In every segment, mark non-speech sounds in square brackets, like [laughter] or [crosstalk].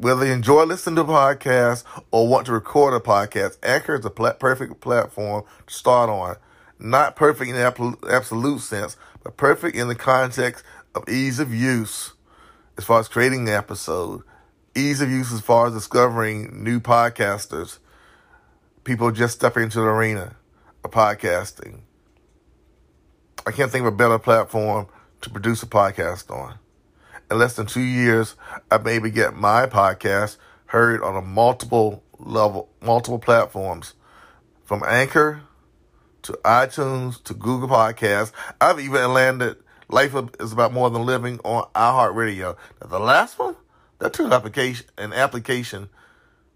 Whether you enjoy listening to podcasts or want to record a podcast, Anchor is the pla- perfect platform to start on. Not perfect in the absolute sense, but perfect in the context of ease of use as far as creating the episode, ease of use as far as discovering new podcasters, people just stepping into the arena of podcasting. I can't think of a better platform to produce a podcast on in less than two years, I maybe get my podcast heard on a multiple level, multiple platforms, from Anchor to iTunes to Google Podcasts. I've even landed Life is About More Than Living on iHeartRadio. Now, the last one, that took application an application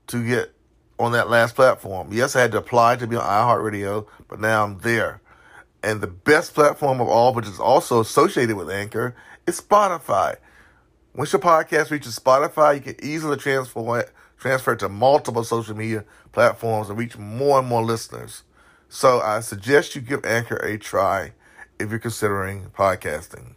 to get on that last platform. Yes, I had to apply to be on iHeartRadio, but now I'm there. And the best platform of all, which is also associated with Anchor, is Spotify. Once your podcast reaches Spotify, you can easily transfer it, transfer it to multiple social media platforms and reach more and more listeners. So I suggest you give Anchor a try if you're considering podcasting.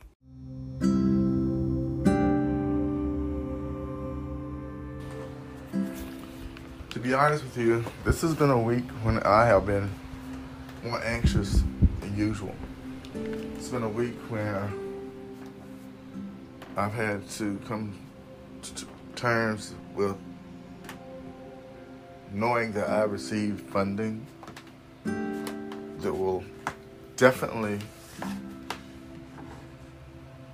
To be honest with you, this has been a week when I have been more anxious than usual. It's been a week where I've had to come to terms with knowing that I received funding that will definitely,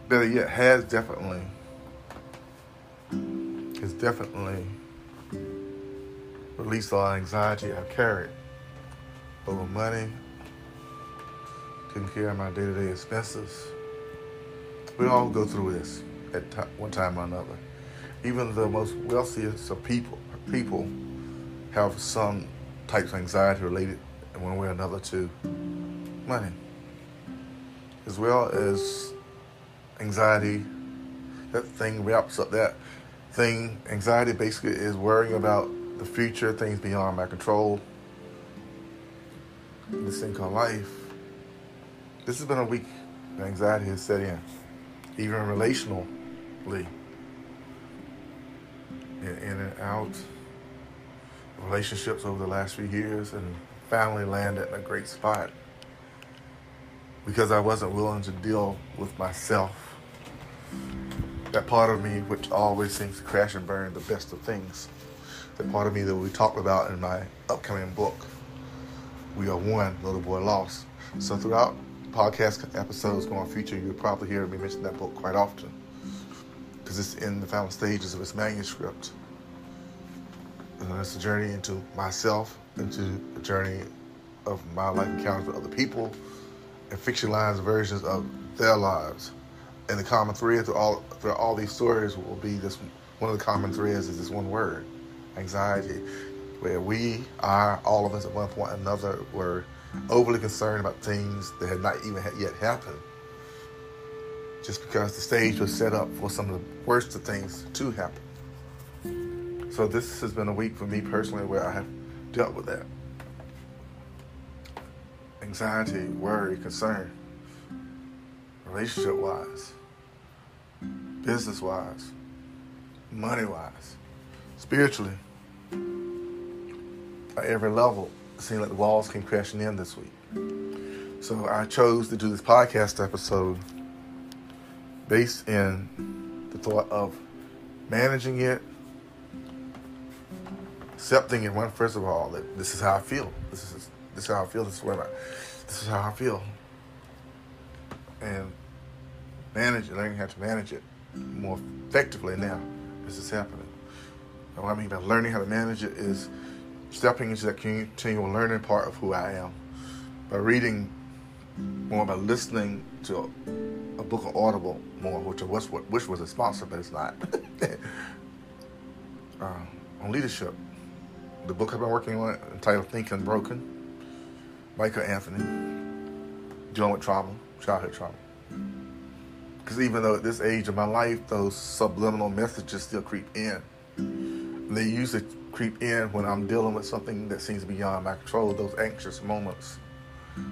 better yet, has definitely, has definitely released all anxiety I've carried over money, taking care of my day to day expenses. We all go through this at t- one time or another. Even the most wealthiest of people people have some types of anxiety related in one way or another to money, as well as anxiety. That thing wraps up that thing. Anxiety basically is worrying about the future, things beyond my control. This thing called life. This has been a week. Anxiety has set in, even relational in, in and out relationships over the last few years and finally landed in a great spot because I wasn't willing to deal with myself. That part of me, which always seems to crash and burn the best of things. The part of me that we talked about in my upcoming book, We Are One, Little Boy Lost. So throughout podcast episodes going future, you'll probably hear me mention that book quite often because it's in the final stages of its manuscript. And it's a journey into myself, into a journey of my life encounters with other people, and fictionalized versions of their lives. And the common thread through all through all these stories will be this. One of the common threads is this one word: anxiety, where we are all of us at one point or another were overly concerned about things that had not even yet happened just because the stage was set up for some of the worst of things to happen. So this has been a week for me personally where I have dealt with that. Anxiety, worry, concern, relationship wise, business wise, money wise, spiritually. At every level, it seemed like the walls came crashing in this week. So I chose to do this podcast episode based in the thought of managing it, accepting it. One, first of all, that this is how I feel. This is this is how I feel. This is where I, this is how I feel, and manage it, learning how to manage it more effectively now. This is happening. And what I mean by learning how to manage it is stepping into that continual learning part of who I am by reading more, by listening to a book of Audible more, which was which was a sponsor, but it's not. [laughs] uh, on leadership, the book I've been working on entitled "Think Unbroken," Michael Anthony, dealing with trauma, childhood trauma. Because even though at this age of my life, those subliminal messages still creep in. And they usually creep in when I'm dealing with something that seems beyond my control. Those anxious moments,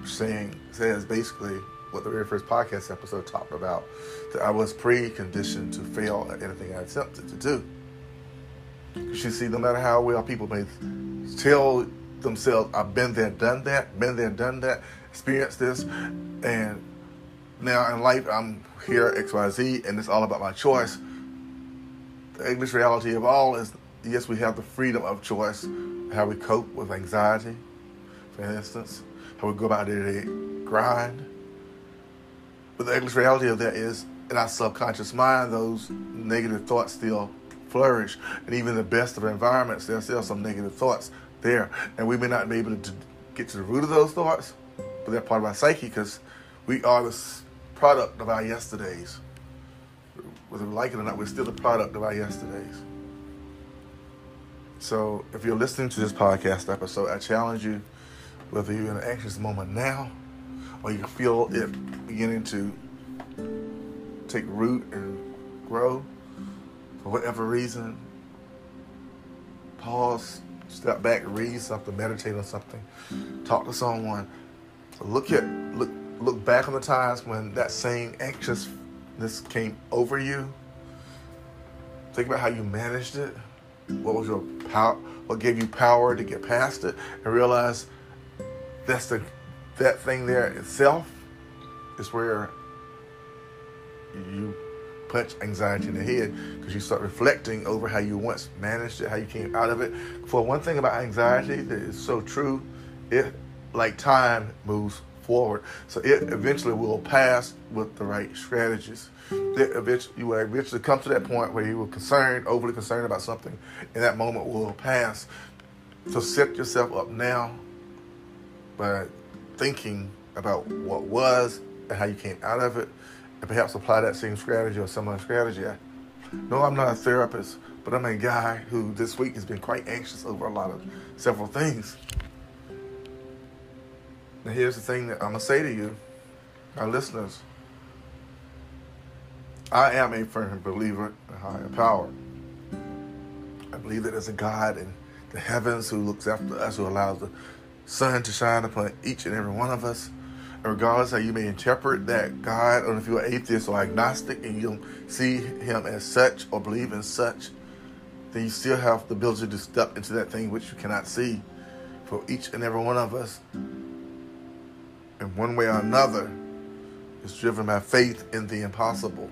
saying says basically what the very first podcast episode talked about that I was preconditioned to fail at anything I attempted to do. Because you see, no matter how well people may tell themselves, I've been there, done that, been there, done that, experienced this, and now in life I'm here XYZ, and it's all about my choice. The English reality of all is yes, we have the freedom of choice, how we cope with anxiety, for instance, how we go about to day grind. But the English reality of that is in our subconscious mind, those negative thoughts still flourish. And even the best of environments, there's still some negative thoughts there. And we may not be able to get to the root of those thoughts, but they're part of our psyche because we are the product of our yesterdays. Whether we like it or not, we're still the product of our yesterdays. So if you're listening to this podcast episode, I challenge you, whether you're in an anxious moment now or you feel it beginning to take root and grow for whatever reason, pause, step back, read something, meditate on something, talk to someone. Look at look look back on the times when that same anxiousness came over you. Think about how you managed it. What was your power? What gave you power to get past it? And realize that's the that thing there itself is where you punch anxiety in the head because you start reflecting over how you once managed it, how you came out of it. For one thing about anxiety that is so true, it like time moves forward. So it eventually will pass with the right strategies. It eventually, you will eventually come to that point where you were concerned, overly concerned about something, and that moment will pass. So set yourself up now by thinking about what was and how you came out of it and perhaps apply that same strategy or similar strategy. No, I'm not a therapist, but I'm a guy who this week has been quite anxious over a lot of several things. Now, here's the thing that I'm going to say to you, our listeners. I am a firm believer in higher power. I believe that there's a God in the heavens who looks after us, who allows the sun to shine upon each and every one of us regardless how you may interpret that God, or if you're atheist or agnostic and you don't see him as such or believe in such, then you still have the ability to step into that thing which you cannot see. For each and every one of us, in one way or another, is driven by faith in the impossible.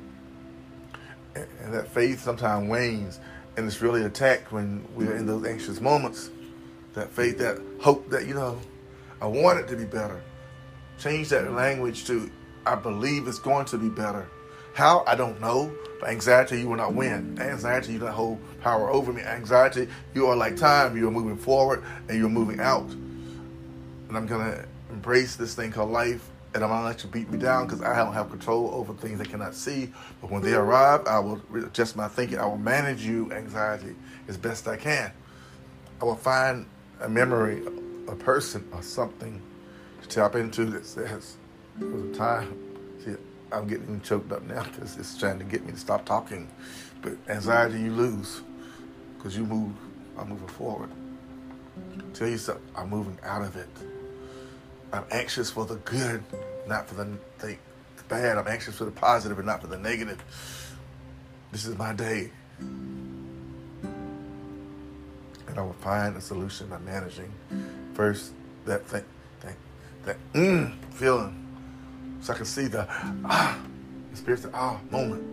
And that faith sometimes wanes and it's really attacked when we're in those anxious moments. That faith, that hope that, you know, I want it to be better change that language to I believe it's going to be better. How? I don't know. But anxiety, you will not win. Anxiety, you don't hold power over me. Anxiety, you are like time. You are moving forward and you're moving out. And I'm going to embrace this thing called life. And I'm to let you beat me down because I don't have control over things I cannot see. But when they arrive, I will adjust my thinking. I will manage you, anxiety, as best I can. I will find a memory, a person, or something to tap into that says, there was a time, see, I'm getting choked up now because it's trying to get me to stop talking. But anxiety, you lose because you move, I'm moving forward. Tell yourself, I'm moving out of it. I'm anxious for the good, not for the, the, the bad. I'm anxious for the positive and not for the negative. This is my day. And I will find a solution by managing first that thing that mm feeling. So I can see the ah, experience the ah moment.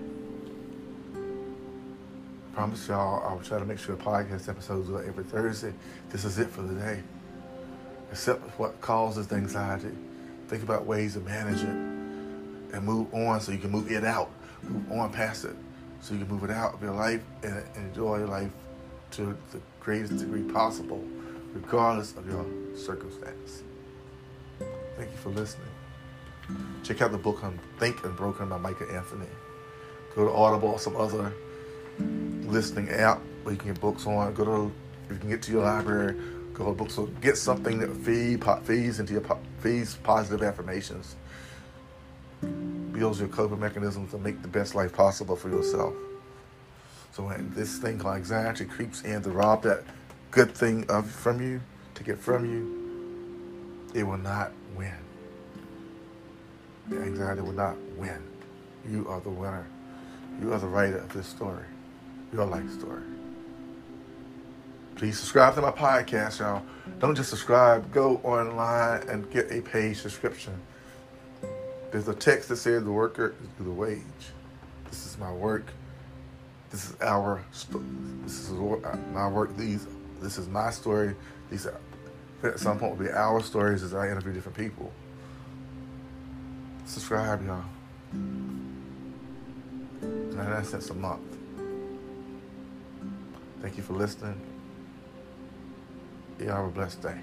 I promise y'all, I'll try to make sure the podcast episodes are every Thursday. This is it for the day. Accept what causes the anxiety. Think about ways to manage it and move on so you can move it out. Move on past it so you can move it out of your life and enjoy life to the greatest degree possible, regardless of your circumstance. Thank you for listening. Check out the book on Think Unbroken by Michael Anthony. Go to Audible or some other listening app where you can get books on. Go to you can get to your library. Go to bookstore. Get something that feed, feeds into your feeds positive affirmations. Builds your coping mechanisms to make the best life possible for yourself. So when this thing called anxiety creeps in to rob that good thing of from you, to get from you, it will not win. The anxiety will not win. You are the winner. You are the writer of this story, your life story. Please subscribe to my podcast, y'all. Don't just subscribe. Go online and get a paid subscription. There's a text that says the worker is the wage. This is my work. This is our. This is uh, my work. These. This is my story. These are, at some point will be our stories as I interview different people. Subscribe, y'all. 99 cents a month. Thank you for listening. Y'all have a blessed day.